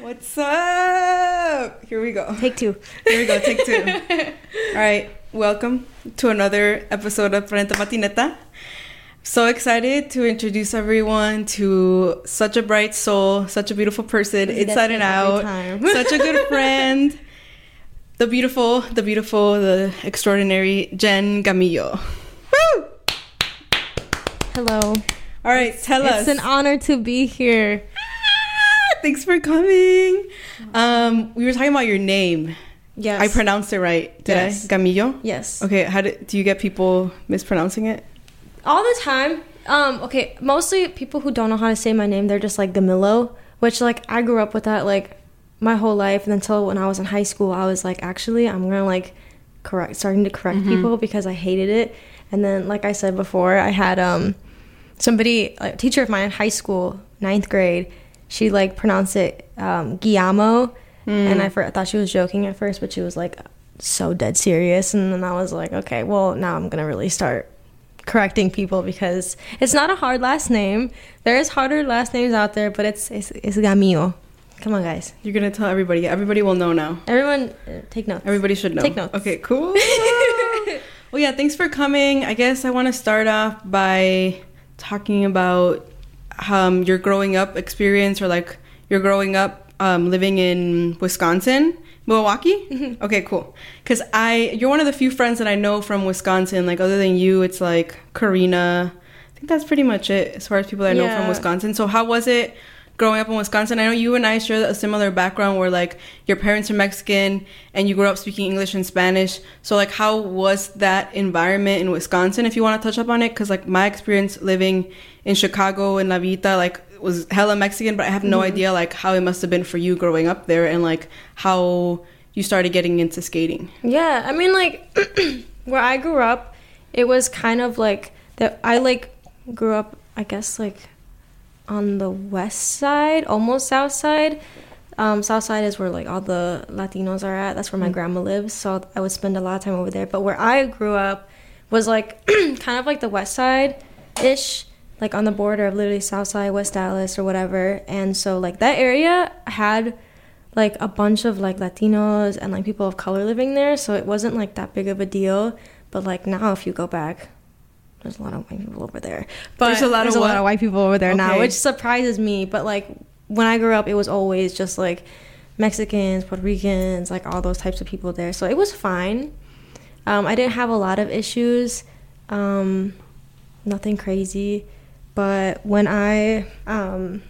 What's up? Here we go. Take two. Here we go. Take two. All right. Welcome to another episode of Frente Patineta. So excited to introduce everyone to such a bright soul, such a beautiful person, inside and out, such a good friend. The beautiful, the beautiful, the extraordinary Jen Gamillo. Woo! Hello. All right, tell us. It's an honor to be here. Thanks for coming. Um, we were talking about your name. Yes. I pronounced it right. Did Yes. I? Gamillo. Yes. Okay. How did do you get people mispronouncing it? All the time. Um, okay, mostly people who don't know how to say my name, they're just like Gamillo, which like I grew up with that like my whole life and until when I was in high school, I was like actually I'm going to like correct starting to correct people because I hated it. And then like I said before, I had um somebody a teacher of mine in high school, ninth grade, she like pronounced it um Guillermo and I, fir- I thought she was joking at first, but she was like so dead serious and then I was like, okay, well, now I'm going to really start correcting people because it's not a hard last name. There is harder last names out there, but it's it's, it's Gamillo. Come on, guys. You're gonna tell everybody. Everybody will know now. Everyone, uh, take notes. Everybody should know. Take notes. Okay. Cool. well, yeah. Thanks for coming. I guess I want to start off by talking about um, your growing up experience, or like your growing up um, living in Wisconsin, Milwaukee. Okay, cool. Because I, you're one of the few friends that I know from Wisconsin. Like other than you, it's like Karina. I think that's pretty much it as far as people that I know from Wisconsin. So how was it growing up in Wisconsin? I know you and I share a similar background where like your parents are Mexican and you grew up speaking English and Spanish. So like how was that environment in Wisconsin if you want to touch up on it cuz like my experience living in Chicago and La Villita like was hella Mexican, but I have no mm-hmm. idea like how it must have been for you growing up there and like how you started getting into skating. Yeah, I mean, like where I grew up, it was kind of like that. I like grew up, I guess, like on the west side, almost south side. Um, south side is where like all the Latinos are at. That's where my grandma lives, so I would spend a lot of time over there. But where I grew up was like kind of like the west side ish, like on the border of literally south side, West Allis or whatever. And so like that area had like a bunch of like Latinos and like people of color living there, so it wasn't like that big of a deal. But like now, if you go back, there's a lot of white people over there. But There's a lot of a lot of white people over there now, which surprises me. But like when I grew up, it was always just like Mexicans, Puerto Ricans, like all those types of people there. So it was fine. Um, I didn't have a lot of issues, um, nothing crazy. But when I um,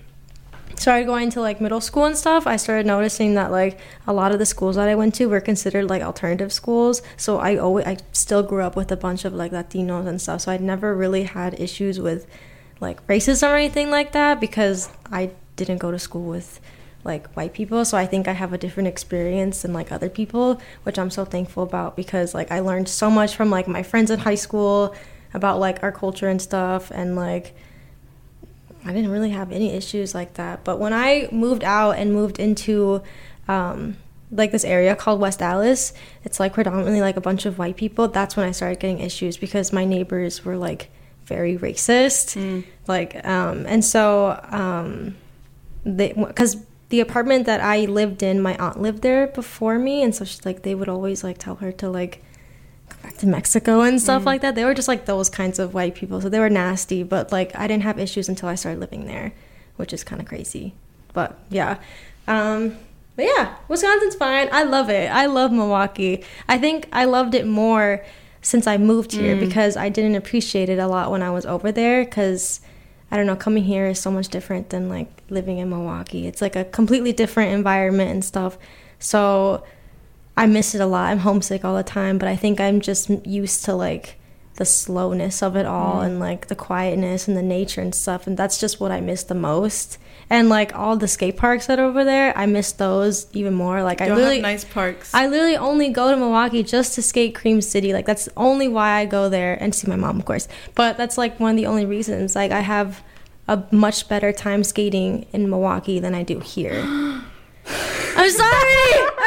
started going to like middle school and stuff, I started noticing that like a lot of the schools that I went to were considered like alternative schools. So I always I still grew up with a bunch of like Latinos and stuff. So I never really had issues with like racism or anything like that because I didn't go to school with like white people. So I think I have a different experience than like other people, which I'm so thankful about because like I learned so much from like my friends in high school about like our culture and stuff and like I didn't really have any issues like that. But when I moved out and moved into um, like this area called West Allis, it's like predominantly like a bunch of white people. That's when I started getting issues because my neighbors were like very racist. Like, um, and so um, they because the apartment that I lived in, my aunt lived there before me, and so she's like they would always like tell her to like to Mexico and stuff like that. They were just like those kinds of white people, so they were nasty. But like I didn't have issues until I started living there, which is kind of crazy. But yeah, um, but yeah, Wisconsin's fine. I love it. I love Milwaukee. I think I loved it more since I moved here because I didn't appreciate it a lot when I was over there because. I don't know, coming here is so much different than like living in Milwaukee. It's like a completely different environment and stuff. So I miss it a lot. I'm homesick all the time, but I think I'm just used to like the slowness of it all and like the quietness and the nature and stuff. And that's just what I miss the most. And like all the skate parks that are over there, I miss those even more. Like I Y'all literally nice parks. I literally only go to Milwaukee just to skate Cream City. Like that's only why I go there and see my mom, of course. But that's like one of the only reasons. Like I have a much better time skating in Milwaukee than I do here. I'm sorry.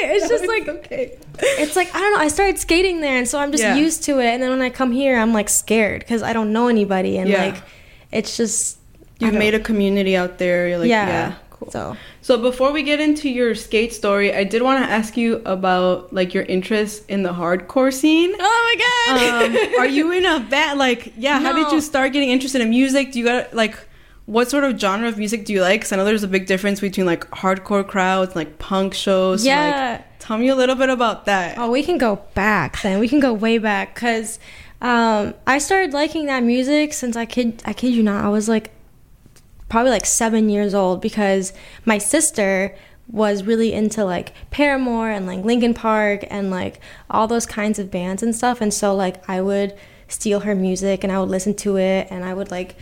Sorry. It's just like okay. it's like I don't know. I started skating there, and so I'm just Yeah. used to it. And then when I come here, I'm like scared because I don't know anybody, and Yeah. like it's just You've made a community out there. You're like, yeah, Yeah. Cool. So So before we get into your skate story, I did want to ask you about like your interest in the hardcore scene. Oh my god. Um, are you in a band? Like, yeah. How did you start getting interested in music? Do you got like, what sort of genre of music do you like? Because I know there's a big difference between like hardcore crowds, like punk shows. Yeah. Like, tell me a little bit about that. Oh, we can go back then. We can go way back because um, I started liking that music since I kid I kid you not. I was like probably like seven years old because my sister was really into like Paramore and like Linkin Park and like all those kinds of bands and stuff. And so like I would steal her music and I would listen to it and I would like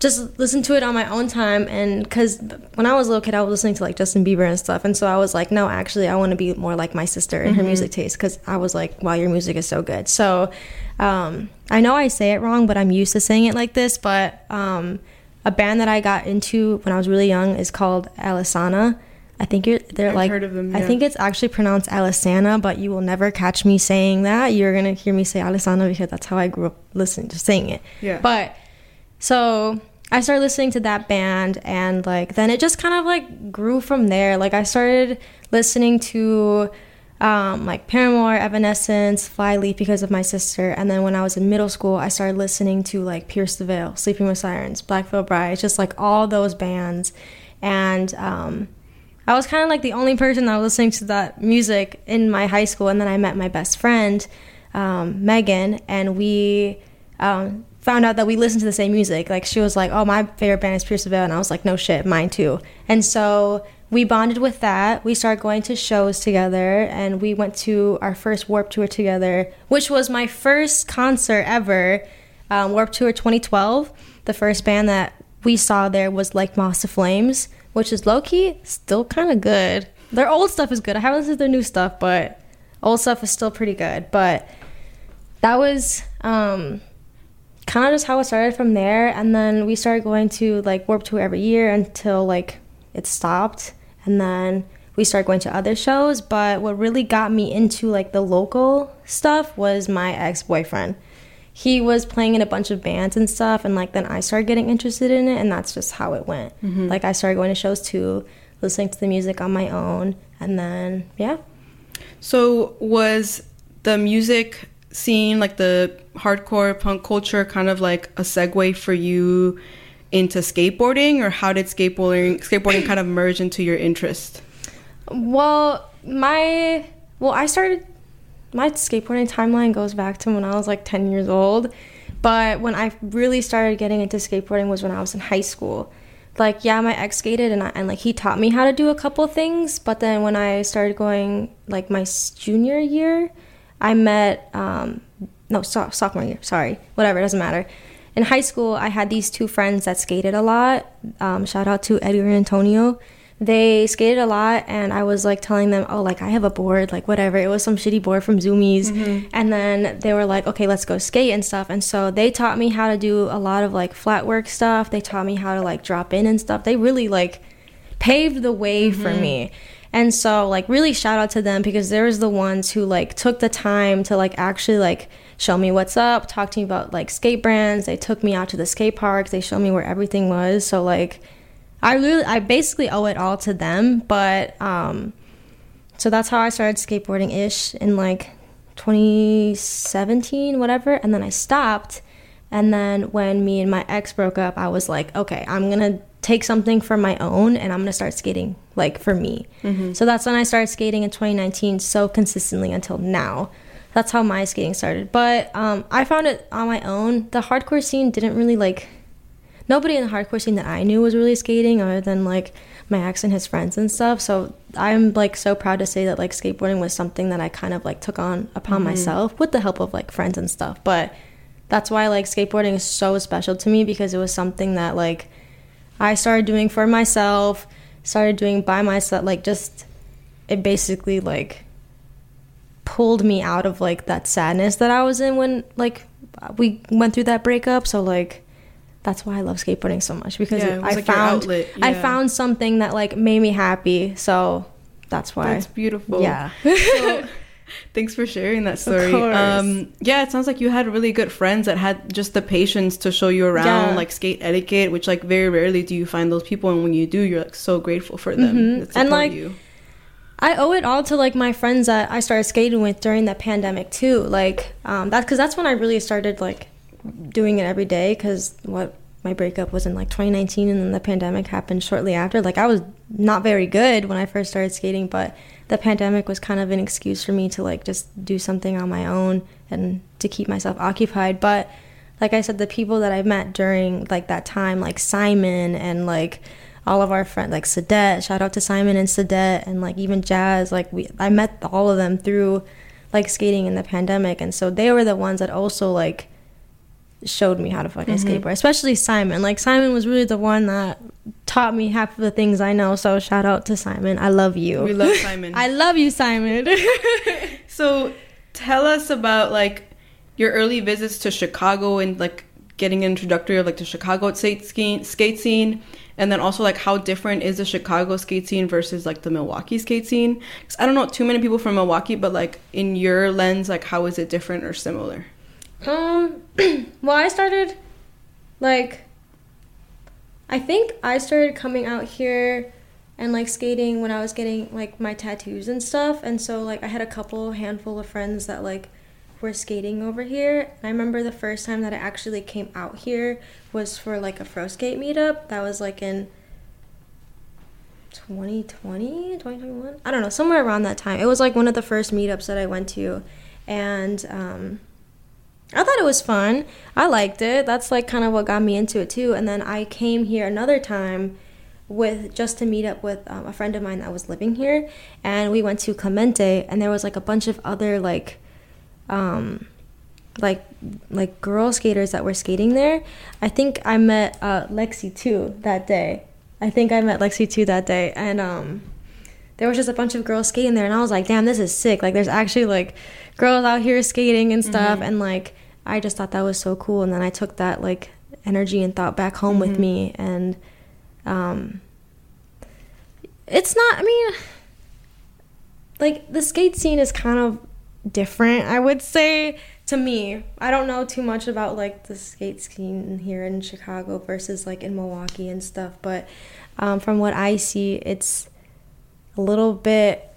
just listen to it on my own time. And because when i was a little kid i was listening to like justin bieber and stuff. And so i was like no actually i want to be more like my sister in her music taste because i was like wow your music is so good. So um, i know i say it wrong but i'm used to saying it like this but um, a band that i got into when i was really young is called alisana. I think you're they're I've like them, i think it's actually pronounced alisana but you will never catch me saying that. You're gonna hear me say alisana because that's how i grew up listening to saying it. Yeah. but so I started listening to that band and like then it just kind of like grew from there. Like I started listening to um, like Paramore, Evanescence, Flyleaf because of my sister. And then when I was in middle school, I started listening to like Pierce the Veil, Sleeping with Sirens, Black Veil Bride, just like all those bands. And um, I was kind of like the only person that was listening to that music in my high school. And then I met my best friend, um, Megan, and we um, found out that we listened to the same music. Like she was like, "Oh, my favorite band is Pierce the Veil," and I was like, "No shit, mine too." And so we bonded with that. We started going to shows together, and we went to our first Warp Tour together, which was my first concert ever. Um, Warp Tour 2012. The first band that we saw there was like Moss to Flames, which is low key still kind of good. Their old stuff is good. I haven't listened to their new stuff, but old stuff is still pretty good. But that was um, kind of just how it started from there. And then we started going to like Warp Tour every year until like it stopped. And then we started going to other shows. But what really got me into like the local stuff was my ex boyfriend. He was playing in a bunch of bands and stuff, and like then I started getting interested in it, and that's just how it went. Mm-hmm. Like I started going to shows too, listening to the music on my own, and then yeah, So was the music scene, like the hardcore punk culture, kind of like a segue for you into skateboarding, or how did skateboarding skateboarding kind of merge into your interest? Well, my well, I started my skateboarding timeline goes back to when I was like 10 years old. But when I really started getting into skateboarding was when I was in high school. Like, yeah, my ex skated and, I, and like he taught me how to do a couple things. But then when I started going like my junior year, I met um, no so- sophomore year. Sorry, whatever, it doesn't matter. In high school, I had these two friends that skated a lot. Um, shout out to Edgar and Antonio. They skated a lot and i was like telling them oh like i have a board like whatever. It was some shitty board from Zumiez. And then they were like okay let's go skate and stuff. And so they taught me how to do a lot of like flat work stuff. They taught me how to like drop in and stuff. They really like paved the way for me and so like really shout out to them because there was the ones who like took the time to like actually like show me what's up talk to me about like skate brands they took me out to the skate parks they showed me where everything was so like I really, I basically owe it all to them. But um, so that's how I started skateboarding ish in like 2017, whatever. And then I stopped. And then when me and my ex broke up, I was like, okay, I'm gonna take something for my own, and I'm gonna start skating like for me. So that's when I started skating in 2019 so consistently until now. That's how my skating started. But um, I found it on my own. The hardcore scene didn't really like nobody in the hardcore scene that I knew was really skating other than like my ex and his friends and stuff. So I'm like so proud to say that like skateboarding was something that I kind of like took on upon myself with the help of like friends and stuff. But that's why like skateboarding is so special to me because it was something that like I started doing for myself, started doing by myself, like just it basically like pulled me out of like that sadness that I was in when like we went through that breakup. So like that's why I love skateboarding so much because Yeah, it was I like found outlet, I found something that like made me happy. So that's why. That's beautiful. Yeah. so, Thanks for sharing that story. Um, yeah, it sounds like you had really good friends that had just the patience to show you around, Yeah. like skate etiquette, which like very rarely do you find those people, and when you do, you're like so grateful for them. Mhm. that And, like, you. I owe it all to like my friends that I started skating with during the pandemic too. Like um, that because that's when I really started like doing it every day. Because what my breakup was in like 2019, and then the pandemic happened shortly after. Like I was not very good when I first started skating, but the pandemic was kind of an excuse for me to like just do something on my own and to keep myself occupied. But like I said, the people that I met during like that time, like Simon and like all of our friends, like Sadet, shout out to Simon and Sadet, and like even Jazz, like we, I met all of them through like skating in the pandemic, and so they were the ones that also like showed me how to fucking mm-hmm. skateboard, especially Simon. Like Simon was really the one that taught me half of the things I know. So shout out to Simon. I love you. We love Simon. I love you, Simon. So tell us about like your early visits to Chicago and like getting an introductory of like the Chicago skate scene, skate scene, and then also like how different is the Chicago skate scene versus like the Milwaukee skate scene? Cuz I don't know too many people from Milwaukee, but like in your lens, like how is it different or similar? Um, well, I started like I think I started coming out here and like skating when I was getting like my tattoos and stuff, and so like I had a couple handful of friends that like were skating over here. And I remember the first time that I actually came out here was for like a fro skate meetup. That was like in 2020, 2021. I don't know, somewhere around that time. It was like one of the first meetups that I went to, and um, I thought it was fun. I liked it. That's like kind of what got me into it too. And then I came here another time with just to meet up with um, a friend of mine that was living here, and we went to Clemente, and there was like a bunch of other like, um, like like girl skaters that were skating there. I think I met uh, Lexi too that day. I think I met Lexi too that day, and um, there was just a bunch of girls skating there, and I was like, damn, this is sick. Like, there's actually like girls out here skating and stuff, and like I just thought that was so cool. And then I took that like energy and thought back home with me, and um, it's not. I mean, like the skate scene is kind of different. I would say to me. I don't know too much about like the skate scene here in Chicago versus like in Milwaukee and stuff, but um, from what I see, it's a little bit.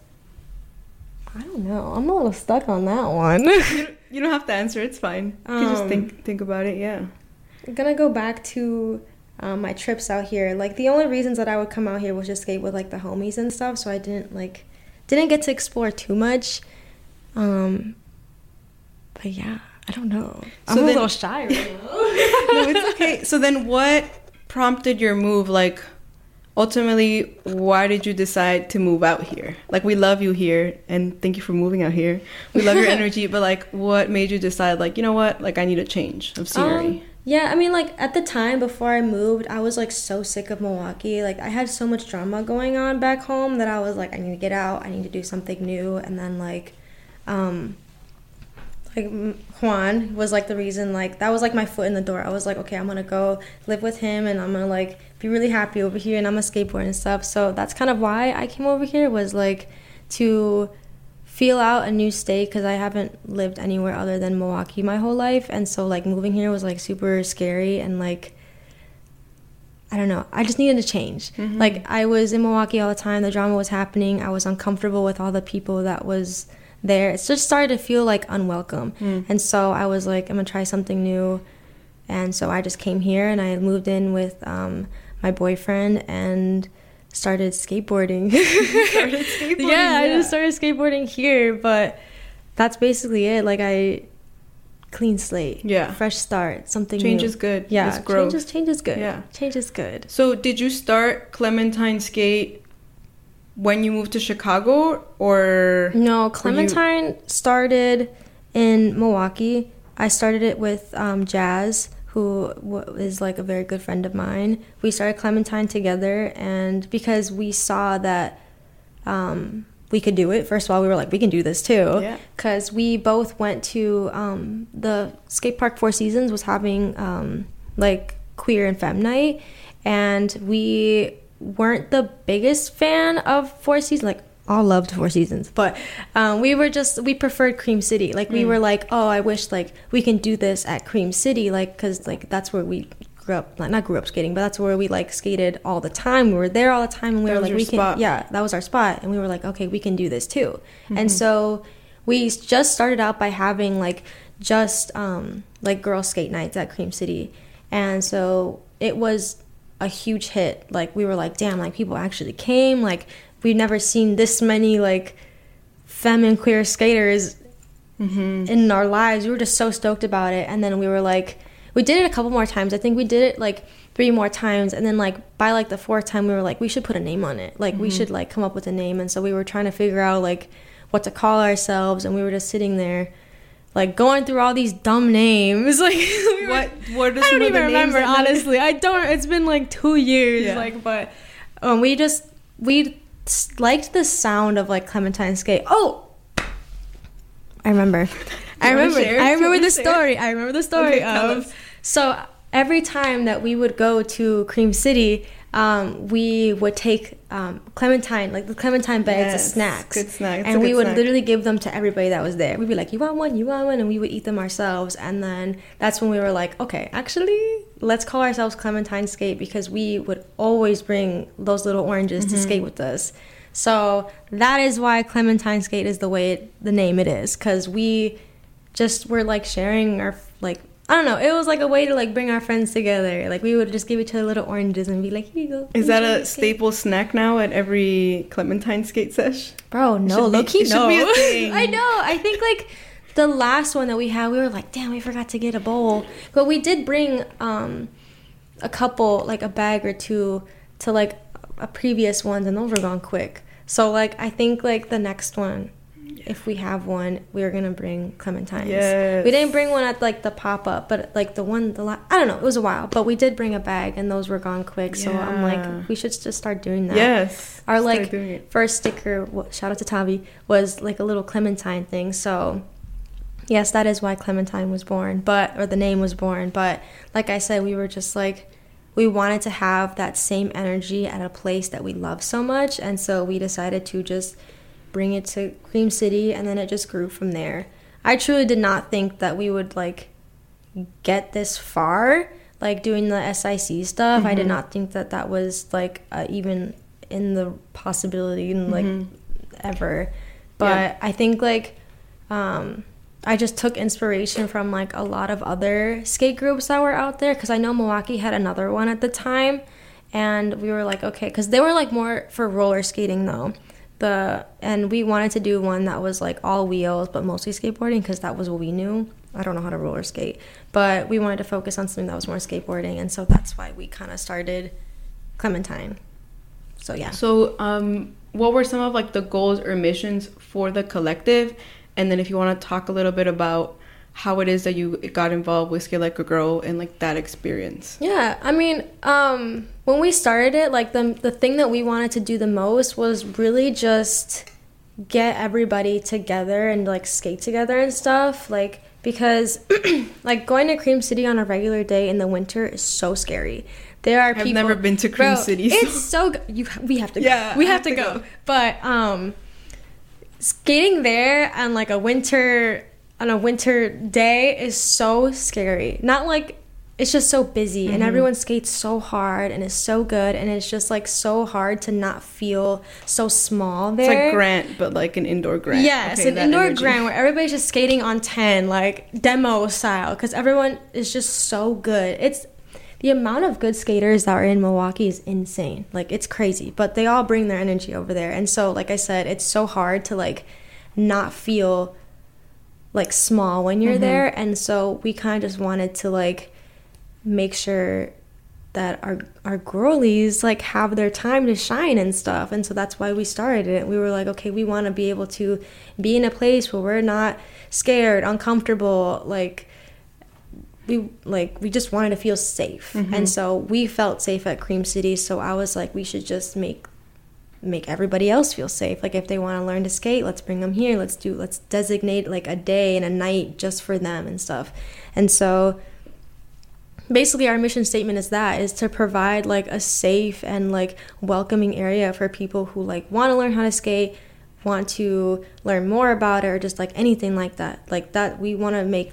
I don't know. I'm a little stuck on that one. You don't, have to answer. It's fine. You can just Um, think think about it. Yeah. I'm gonna go back to um, my trips out here. Like the only reasons that I would come out here was just skate with like the homies and stuff. So I didn't like didn't get to explore too much. Um, but yeah, I don't know. I'm So a then- little shy right now. no, it's okay. So then, what prompted your move? Like, ultimately, why did you decide to move out here? Like, we love you here, and thank you for moving out here. We love your energy, but like, what made you decide? Like, you know what? Like, I need a change of scenery. Um, yeah, I mean, like at the time before I moved, I was like so sick of Milwaukee. Like I had so much drama going on back home that I was like, I need to get out. I need to do something new. And then like, um, like Juan was like the reason. Like that was like my foot in the door. I was like, okay, I'm gonna go live with him, and I'm gonna like be really happy over here, and I'm gonna skateboard and stuff. So that's kind of why I came over here was like to feel out a new state because I haven't lived anywhere other than Milwaukee my whole life, and so like moving here was like super scary and like I don't know. I just needed to change. Like I was in Milwaukee all the time. The drama was happening. I was uncomfortable with all the people that was there. It just started to feel like unwelcome, and so I was like, I'm gonna try something new. And so I just came here and I moved in with um, my boyfriend and started skateboarding. Started skateboarding, yeah, I just started skateboarding here, but that's basically it. Like I clean slate. Yeah. Fresh start. Something Change new. is good. Yeah. It's growth. Change is change is good. Yeah. Change is good. So, did you start Clementine Skate when you moved to Chicago, or No, Clementine started in Milwaukee. I started it with um, Jazz, who is like a very good friend of mine. We started Clementine together, and because we saw that um, we could do it, first of all, we were like, we can do this too. Yeah. Because we both went to um, the skate park Four Seasons was having um, like queer and femme night, and we weren't the biggest fan of Four Seasons. Like all loved Four Seasons, but um, we were just we preferred Cream City. Like we Mm. were like, oh, I wish like we can do this at Cream City, like because like that's where we grew up. Like, not grew up skating, but that's where we like skated all the time. We were there all the time, and we That were like, we spot. can, yeah, that was our spot, and we were like, okay, we can do this too. Mm-hmm. And so we just started out by having like just um, like girl skate nights at Cream City, and so it was a huge hit. Like we were like, damn, like people actually came. Like we've never seen this many like femme and queer skaters Mm-hmm. in our lives. We were just so stoked about it. And then we were like, we did it a couple more times. I think we did it like three more times. And then like by like the fourth time, we were like, we should put a name on it. Like we should like come up with a name. And so we were trying to figure out like what to call ourselves. And we were just sitting there. Like going through all these dumb names, like we were- What? What are I don't even remember honestly. I don't. It's been like two years. Yeah. Like, but um, we just we liked the sound of like Clementine skate. Oh, I remember. I remember. I remember the share? story. I remember the story Okay, of. So every time that we would go to Cream City, um, we would take um, Clementine, like the Clementine bags Yes, of snacks. good snack. And we would snack. literally give them to everybody that was there. We'd be like, "You want one? You want one?" And we would eat them ourselves. And then that's when we were like, "Okay, actually, let's call ourselves Clementine Skate because we would always bring those little oranges Mm-hmm. to skate with us." So that is why Clementine Skate is the way it, the name it is because we just were like sharing our like I don't know. It was like a way to like bring our friends together. Like we would just give each other little oranges and be like, "Here you go." Is that a skate." staple snack now at every Clementine skate sesh? Bro, no, should low key, no. be a thing. I know. I think like the last one that we had, we were like, damn, we forgot to get a bowl. But we did bring um a couple, like a bag or two, to like a previous ones, and those were gone quick. So like I think like the next one, if we have one, we are gonna bring clementines. Yes. We didn't bring one at like the pop up, but like the one the la- I don't know, it was a while, but we did bring a bag, and those were gone quick. So I'm like, we should just start doing that. Yes. Our like first sticker, shout out to Tavi, was like a little Clementine thing. So, yes, that is why Clementine was born, but or the name was born. But like I said, we were just like we wanted to have that same energy at a place that we love so much, and so we decided to just bring it to Cream City, and then it just grew from there. I truly did not think that we would like get this far like doing the SIC stuff I did Mhm. not think that that was like uh, even in the possibility in like Mhm. ever but Yeah. I think like um I just took inspiration from like a lot of other skate groups that were out there because I know Milwaukee had another one at the time and we were like okay because they were like more for roller skating though the and we wanted to do one that was like all wheels but mostly skateboarding because that was what we knew. I don't know how to roller skate but we wanted to focus on something that was more skateboarding and so that's why we kind of started clementine. So yeah. So, um, what were some of like the goals or missions for the collective? And then, if you want to talk a little bit about how it is that you got involved with Skate Like a Girl and like that experience. Yeah, I mean, um, when we started it, like the the thing that we wanted to do the most was really just get everybody together and like skate together and stuff. Like because like going to Cream City on a regular day in the winter is so scary. There are people I've never been to Cream Bro, City, so- It's so good. You we have to go. Yeah, we have, have to, to go. go. But um, skating there on like a winter on a winter day is so scary. Not like it's just so busy and Mhm. everyone skates so hard and is so good and it's just like so hard to not feel so small It's there. like Grant, but like an indoor Grant. Yes, Okay, an indoor energy. grant where everybody's just skating on 10, like demo style, because everyone is just so good. It's the amount of good skaters that are in Milwaukee is insane. Like, it's crazy, but they all bring their energy over there. And so, like I said, it's so hard to like not feel like small when you're Mhm. there. And so, we kind of just wanted to like make sure that our our girlies like have their time to shine and stuff and so that's why we started it we were like okay we want to be able to be in a place where we're not scared uncomfortable like we like we just wanted to feel safe Mhm. and so we felt safe at cream city so i was like we should just make make everybody else feel safe. Like if they want to learn to skate let's bring them here. Let's do let's designate like a day and a night just for them and stuff. And so basically our mission statement is that is to provide like a safe and like welcoming area for people who like want to learn how to skate want to learn more about it or just like anything like that, like that, we want to make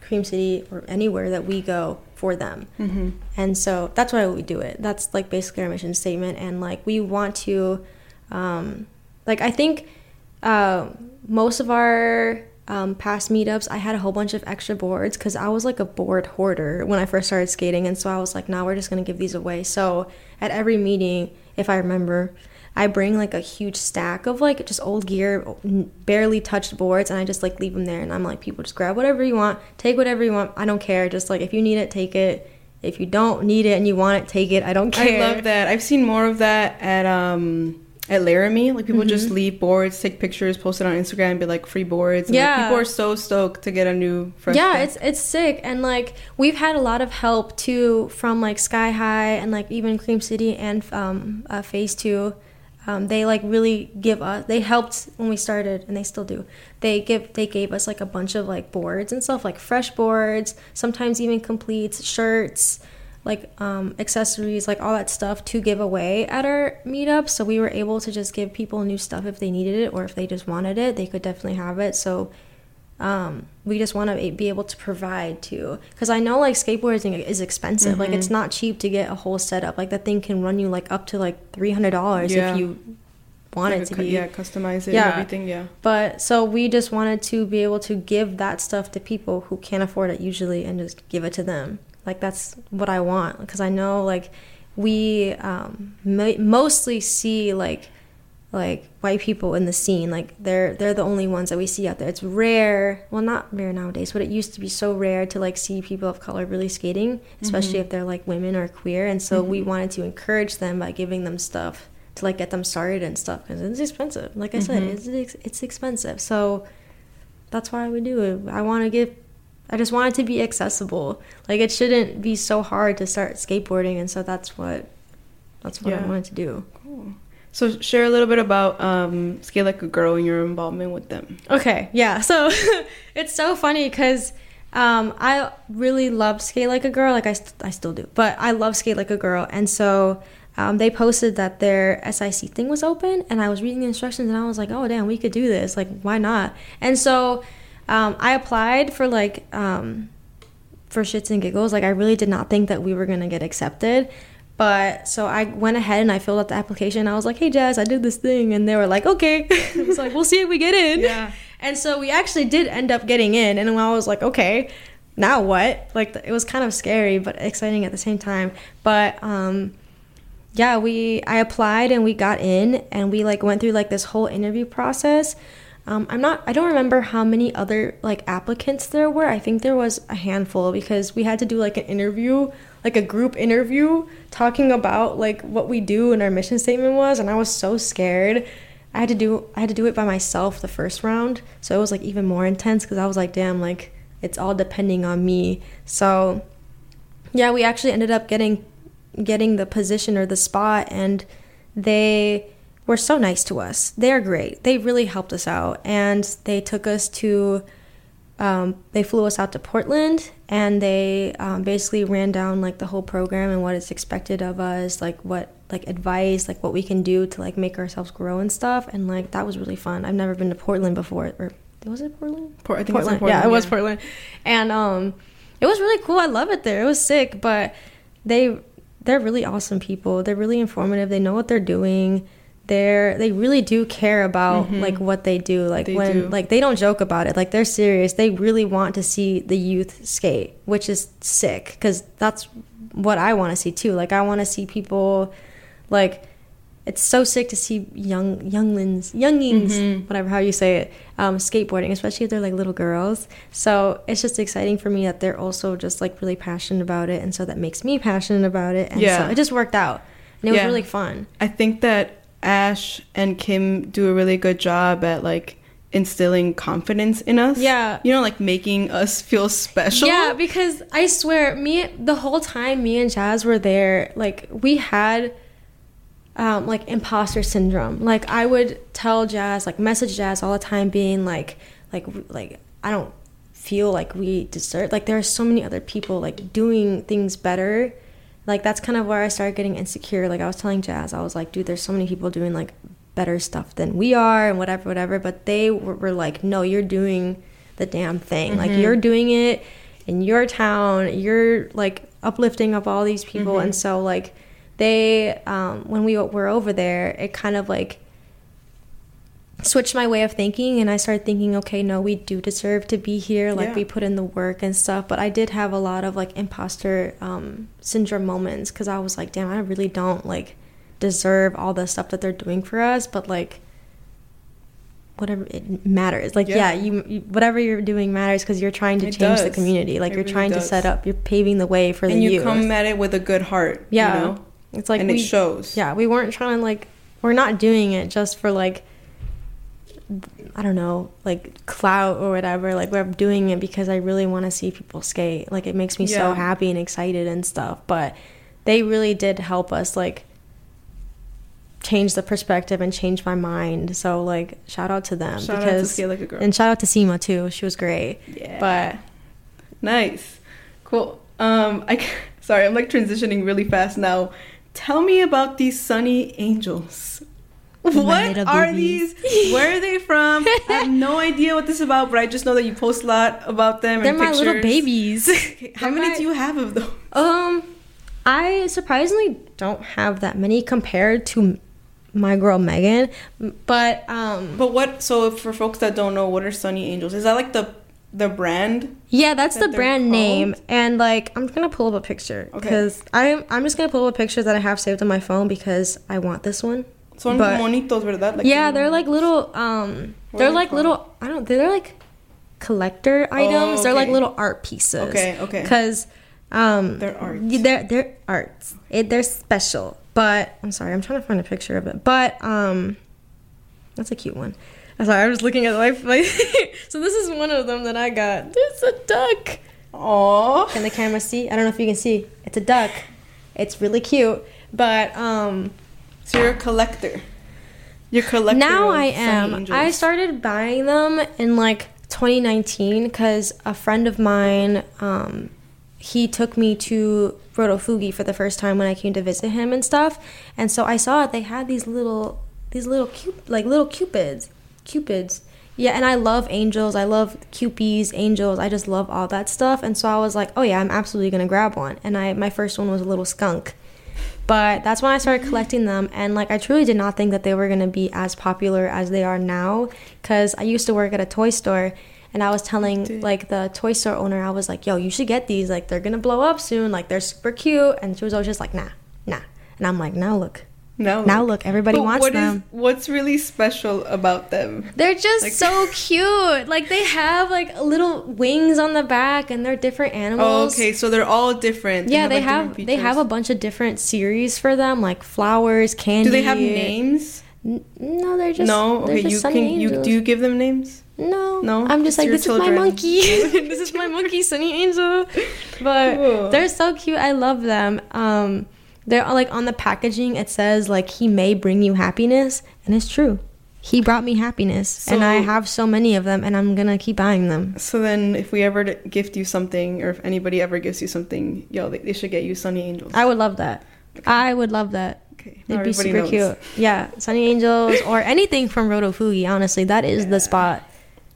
Cream City or anywhere that we go for them. Mm-hmm. And so that's why we do it. That's like basically our mission statement. And like we want to, um, like I think uh, most of our um, past meetups, I had a whole bunch of extra boards because I was like a board hoarder when I first started skating. And so I was like, now we're just going to give these away. So at every meeting, if I remember, I bring like a huge stack of like just old gear, barely touched boards, and I just like leave them there. And I'm like, people just grab whatever you want, take whatever you want. I don't care. Just like if you need it, take it. If you don't need it and you want it, take it. I don't care. I love that. I've seen more of that at um at Laramie. Like people mm-hmm. just leave boards, take pictures, post it on Instagram, and be like free boards. And, yeah, like, people are so stoked to get a new. Fresh yeah, it's it's sick, and like we've had a lot of help too from like Sky High and like even Cream City and um, uh, Phase Two um, they like really give us they helped when we started and they still do. They give they gave us like a bunch of like boards and stuff like fresh boards sometimes even completes shirts like um, accessories like all that stuff to give away at our meetup. So we were able to just give people new stuff if they needed it or if they just wanted it they could definitely have it. So um, we just want to be able to provide too because i know like skateboarding is expensive mm-hmm. like it's mm-hmm. not cheap to get a whole setup like that thing can run you like up to like $300 yeah. if you want like it to be yeah customize it yeah. everything yeah but so we just wanted to be able to give that stuff to people who can't afford it usually and just give it to them like that's what i want because i know like we um, mo- mostly see like like white people in the scene like they're they're the only ones that we see out there it's rare well not rare nowadays but it used to be so rare to like see people of color really skating especially mm-hmm. if they're like women or queer and so mm-hmm. we wanted to encourage them by giving them stuff to like get them started and stuff because it's expensive like i mm-hmm. said it's, it's expensive so that's why we do it i want to give i just want it to be accessible like it shouldn't be so hard to start skateboarding and so that's what that's what yeah. i wanted to do cool so share a little bit about um, Skate Like a Girl and your involvement with them. Okay, yeah. So it's so funny because um, I really love Skate Like a Girl. Like I, st- I still do, but I love Skate Like a Girl. And so um, they posted that their SIC thing was open, and I was reading the instructions, and I was like, oh damn, we could do this. Like why not? And so um, I applied for like um, for shits and giggles. Like I really did not think that we were gonna get accepted. But so I went ahead and I filled out the application. I was like, "Hey, Jazz, I did this thing," and they were like, "Okay." I was like, "We'll see if we get in." Yeah. And so we actually did end up getting in, and I was like, "Okay, now what?" Like it was kind of scary but exciting at the same time. But um, yeah, we I applied and we got in, and we like went through like this whole interview process. Um, I'm not. I don't remember how many other like applicants there were. I think there was a handful because we had to do like an interview like a group interview talking about like what we do and our mission statement was and I was so scared. I had to do I had to do it by myself the first round. So it was like even more intense cuz I was like damn like it's all depending on me. So yeah, we actually ended up getting getting the position or the spot and they were so nice to us. They're great. They really helped us out and they took us to um, they flew us out to Portland and they um, basically ran down like the whole program and what is expected of us, like what like advice, like what we can do to like make ourselves grow and stuff. And like that was really fun. I've never been to Portland before, or was it Portland? Port, I think Portland. Portland. Yeah, it was Portland, and um, it was really cool. I love it there. It was sick, but they they're really awesome people. They're really informative. They know what they're doing they're they really do care about mm-hmm. like what they do like they when do. like they don't joke about it like they're serious they really want to see the youth skate which is sick because that's what i want to see too like i want to see people like it's so sick to see young younglings youngings mm-hmm. whatever how you say it um, skateboarding especially if they're like little girls so it's just exciting for me that they're also just like really passionate about it and so that makes me passionate about it and yeah. so it just worked out and it yeah. was really fun i think that Ash and Kim do a really good job at like instilling confidence in us. Yeah. You know, like making us feel special. Yeah, because I swear, me the whole time me and Jazz were there, like we had um, like imposter syndrome. Like I would tell Jazz, like message Jazz all the time, being like, like, like I don't feel like we deserve. Like there are so many other people like doing things better like that's kind of where I started getting insecure. Like I was telling Jazz, I was like, dude, there's so many people doing like better stuff than we are and whatever, whatever. But they were, were like, no, you're doing the damn thing. Mm-hmm. Like you're doing it in your town. You're like uplifting up all these people, Mm-hmm. and so like they, um, when we were over there, it kind of like switched my way of thinking and I started thinking, okay, no, we do deserve to be here. Like Yeah. we put in the work and stuff. But I did have a lot of like imposter um, syndrome moments because I was like, damn, I really don't like deserve all the stuff that they're doing for us. But like, whatever it matters. Like, Yeah. yeah, you, you whatever you're doing matters because you're trying to It change the community. Like It you're really trying does. to set up. You're paving the way for and the you youth. come at it with a good heart. yeah, You know? it's like and we, it shows. yeah, we weren't trying to like we're not doing it just for like I don't know, like clout or whatever. Like we're doing it because I really want to see people skate. Like it makes me so happy and excited and stuff. But they really did help us like change the perspective and change my mind. So like shout out to them Shout out to because Like a Girl. and shout out to Sima too. She was great. Yeah. But Nice. Cool. Um I sorry, I'm like transitioning really fast now. Tell me about these Sunny Angels. What are these? Where are they from? I have no idea what this is about, but I just know that you post a lot about them. they're and my little babies. Okay, How They're many my- do you have of them? Um, I surprisingly don't have that many compared to my girl Megan, but um, But what? So for folks that don't know, what are Sunny Angels? Is that like the the brand? yeah, that's That the brand name. And like, I'm gonna pull up a picture Okay. because I'm I'm just gonna pull up a picture that I have saved on my phone because I want this one. Son But- monitos, ¿verdad? Like yeah, they're like little um, they're like little I don't they're like collector items. They're like little art pieces. Okay, okay. Because um, They're art. They're they're arts. It, they're special. But I'm sorry, I'm trying to find a picture of it. But um, that's a cute one. I'm sorry, I was looking at my, my so this is one of them that I got. It's a duck. Aw. Can the camera see? I don't know if you can see. It's a duck. It's really cute. But um, So you're a collector. You're a collector. now I am. Angels. I started buying them in like 2019 because a friend of mine, um, he took me to Rotofugi for the first time when I came to visit him and stuff. And so I saw. They had these little, these little cute, like little cupids, cupids. Yeah, and I love angels. I love cupies, angels. I just love all that stuff. And so I was like, oh yeah, I'm absolutely gonna grab one. And I, my first one was a little skunk. But that's when I started collecting them, and like I truly did not think that they were gonna be as popular as they are now. Cause I used to work at a toy store, and I was telling Did- like the toy store owner, I was like, "Yo, you should get these. Like they're gonna blow up soon. Like they're super cute." And she was always just like, "Nah, nah." And I'm like, "Now look, now now look, everybody But wants what is- them." what's really special about them? They're just Like- so cute. Like they have like little wings on the back, and they're different Oh, animals. okay, so they're all different. Yeah, they like, have different they have a bunch of different series for them, like flowers, candy. Do they have names? N- No, they're just no. They're Okay, just you sunny can. You do you give them names? No, No? I'm just like your this is my monkey. this is my monkey, Sunny Angel. But Cool. they're so cute. I love them. Um, they're like on the packaging. It says like he may bring you happiness, and it's true. He brought me happiness, and I have so many of them, and I'm gonna keep buying them. So then, if we ever gift you something, or if anybody ever gives you something, yo, they, they should get you Sunny Angels. I would love that. I would love that. okay, It'd be super knows. cute. Yeah, Sunny Angels or anything from Rotofugi. Honestly, that is Yeah. the spot.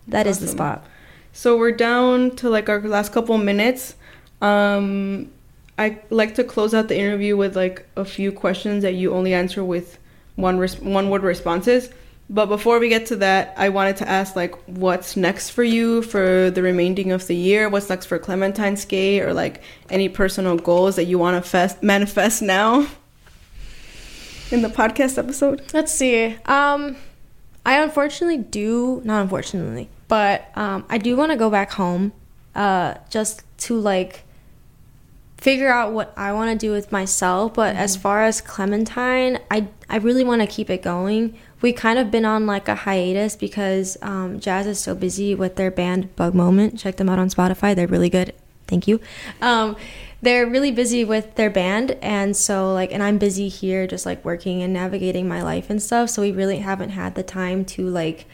That is the spot. So we're down to like our last couple minutes. Um, I like to close out the interview with like a few questions that you only answer with one res- one word responses. But before we get to that, I wanted to ask like what's next for you for the remaining of the year? What's next for Clementine Skate or like any personal goals that you want to fest- manifest now in the podcast episode? Let's see. Um, I unfortunately do not unfortunately, but um, I do want to go back home, uh, just to like figure out what I want to do with myself. But as far as Clementine, I I really want to keep it going. We kind of been on like a hiatus because um, Jazz is so busy with their band Bug Moment. Check them out on Spotify; they're really good. Thank you. Um, they're really busy with their band, and so like, and I'm busy here, just like working and navigating my life and stuff. So we really haven't had the time to like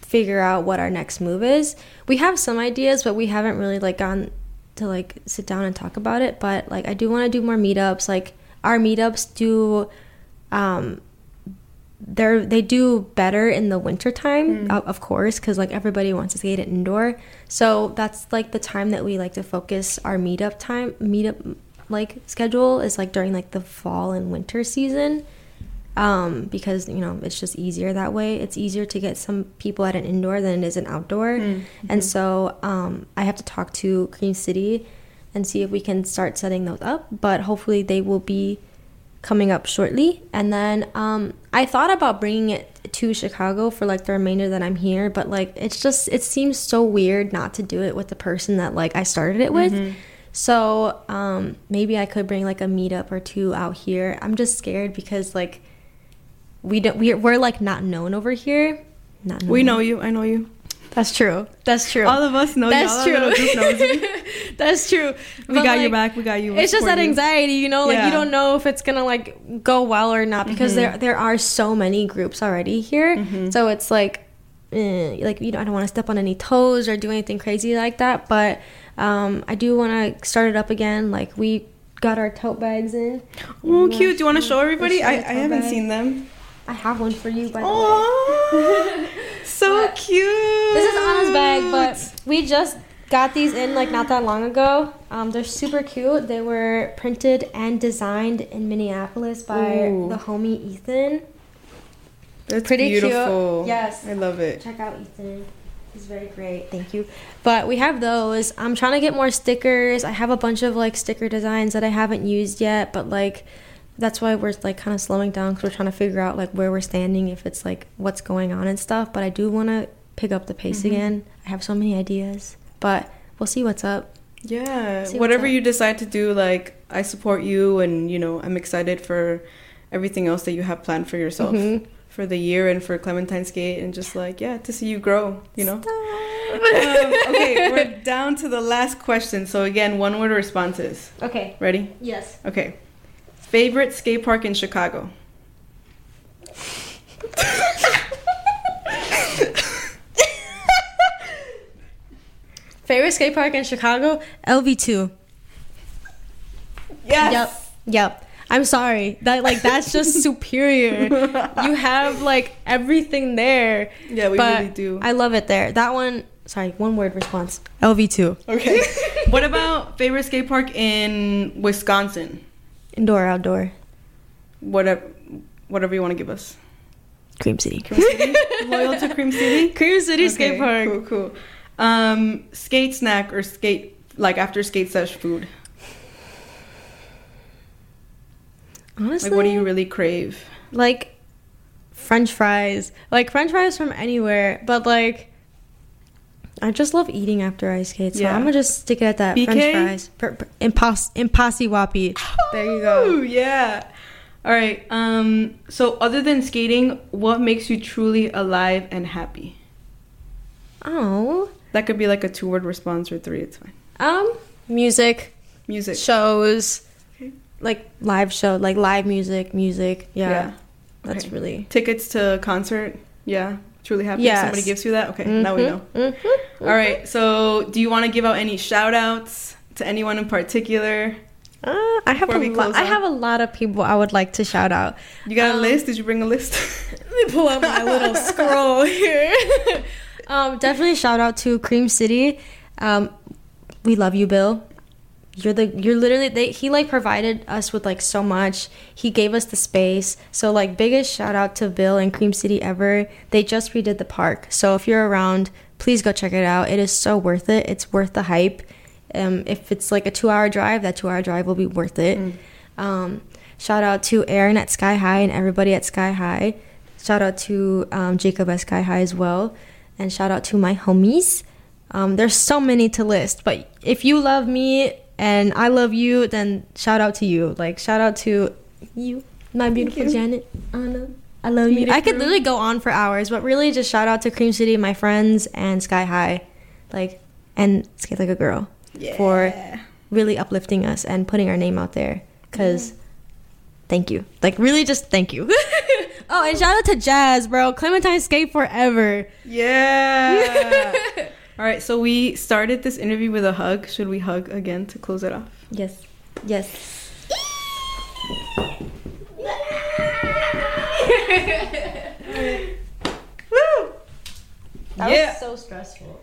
figure out what our next move is. We have some ideas, but we haven't really like gone to like sit down and talk about it. But like I do want to do more meetups. Like our meetups do um they're they do better in the wintertime, mm. of course, because like everybody wants to skate it indoor. So that's like the time that we like to focus our meetup time meetup like schedule is like during like the fall and winter season um, because you know it's just easier that way. It's easier to get some people at an indoor than it is an outdoor, mm-hmm. and so um, I have to talk to Cream City and see if we can start setting those up. But hopefully they will be coming up shortly. And then um, I thought about bringing it to Chicago for like the remainder that I'm here, but like it's just it seems so weird not to do it with the person that like I started it with. Mm-hmm. So um, maybe I could bring like a meetup or two out here. I'm just scared because like we don't we're, we're like not known over here. Not known. We know you. I know you. That's true. That's true. All of us know That's you. All true. That's true. We but got like, your back. We got you. It's just that anxiety, you know, like yeah. you don't know if it's gonna like go well or not because mm-hmm. there there are so many groups already here. Mm-hmm. So it's like, eh, like you know, I don't want to step on any toes or do anything crazy like that. But um, I do want to start it up again. Like we got our tote bags in. Oh, cute! Do you want to show everybody? I, I haven't bag. seen them. I have one for you, by the way. so cute. This is Anna's bag, but we just got these in like not that long ago. Um, they're super cute. They were printed and designed in Minneapolis by Ooh. the homie Ethan. That's pretty beautiful. cute. Yes, I love it. Check out Ethan. He's very great. Thank you. But we have those. I'm trying to get more stickers. I have a bunch of like sticker designs that I haven't used yet, but like that's why we're like kind of slowing down because we're trying to figure out like where we're standing if it's like what's going on and stuff but i do want to pick up the pace mm-hmm. again. I have so many ideas but we'll see what's up. Yeah whatever you decide to do like i support you and you know i'm excited for everything else that you have planned for yourself mm-hmm. for the year and for clementine skate and just like yeah to see you grow you know? Um, okay we're down to the last question so again one word responses. Okay. Ready? Yes. Okay Favorite skate park in Chicago? Favorite skate park in Chicago? LV2. Yes. Yep. Yep. I'm sorry. That like that's just superior. you have like everything there. Yeah, we really do. I love it there. That one sorry, one word response. LV2. Okay. what about favorite skate park in Wisconsin? Indoor, outdoor. Whatever, whatever you want to give us. Cream City. Cream City. Loyal to Cream City. Cream City okay, skate park. Cool, cool. Um, skate snack or skate like after skate sesh food. Honestly, like what do you really crave? Like French fries, like French fries from anywhere, but like I just love eating after I skate, so yeah. I'm gonna just stick it at that. BK? French fries, per, per, impos, impossy wappy. there you go. Yeah. All right. Um. So, other than skating, what makes you truly alive and happy? Oh. That could be like a two-word response or three. It's fine. Um. Music. Music. Shows. Okay. Like live show, like live music, music. Yeah. yeah. That's okay. really tickets to concert. Yeah truly happy yes. if somebody gives you that? Okay, mm-hmm. now we know. Mm-hmm. All right, so do you want to give out any shout outs to anyone in particular? Uh, I have a lot. I have a lot of people I would like to shout out. You got um, a list? Did you bring a list? let me pull out my little scroll here. um, definitely shout out to Cream City. Um, we love you, Bill you're the you're literally they he like provided us with like so much. He gave us the space. So like biggest shout out to bill and cream city ever. They just redid the park. So if you're around please go check it out. It is so worth it. It's worth the hype. Um, if it's like a two hour drive that two hour drive will be worth it. Mm. um, shout out to aaron at sky high and everybody at sky high. Shout out to um, jacob at sky high as well. And shout out to my homies. Um, there's so many to list but if you love me and I love you, then shout out to you. Like shout out to you, my beautiful Janet, Anna. I love you. I could literally go on for hours, but really just shout out to Cream City, my friends, and Sky High, like and Skate Like a Girl yeah. for really uplifting us and putting our name out there. Cause yeah. thank you, like really, just thank you. oh, and shout out to Jazz, bro. Clementine Skate forever. Yeah. All right, so we started this interview with a hug. Should we hug again to close it off? Yes. Yes. That Yeah. was so stressful.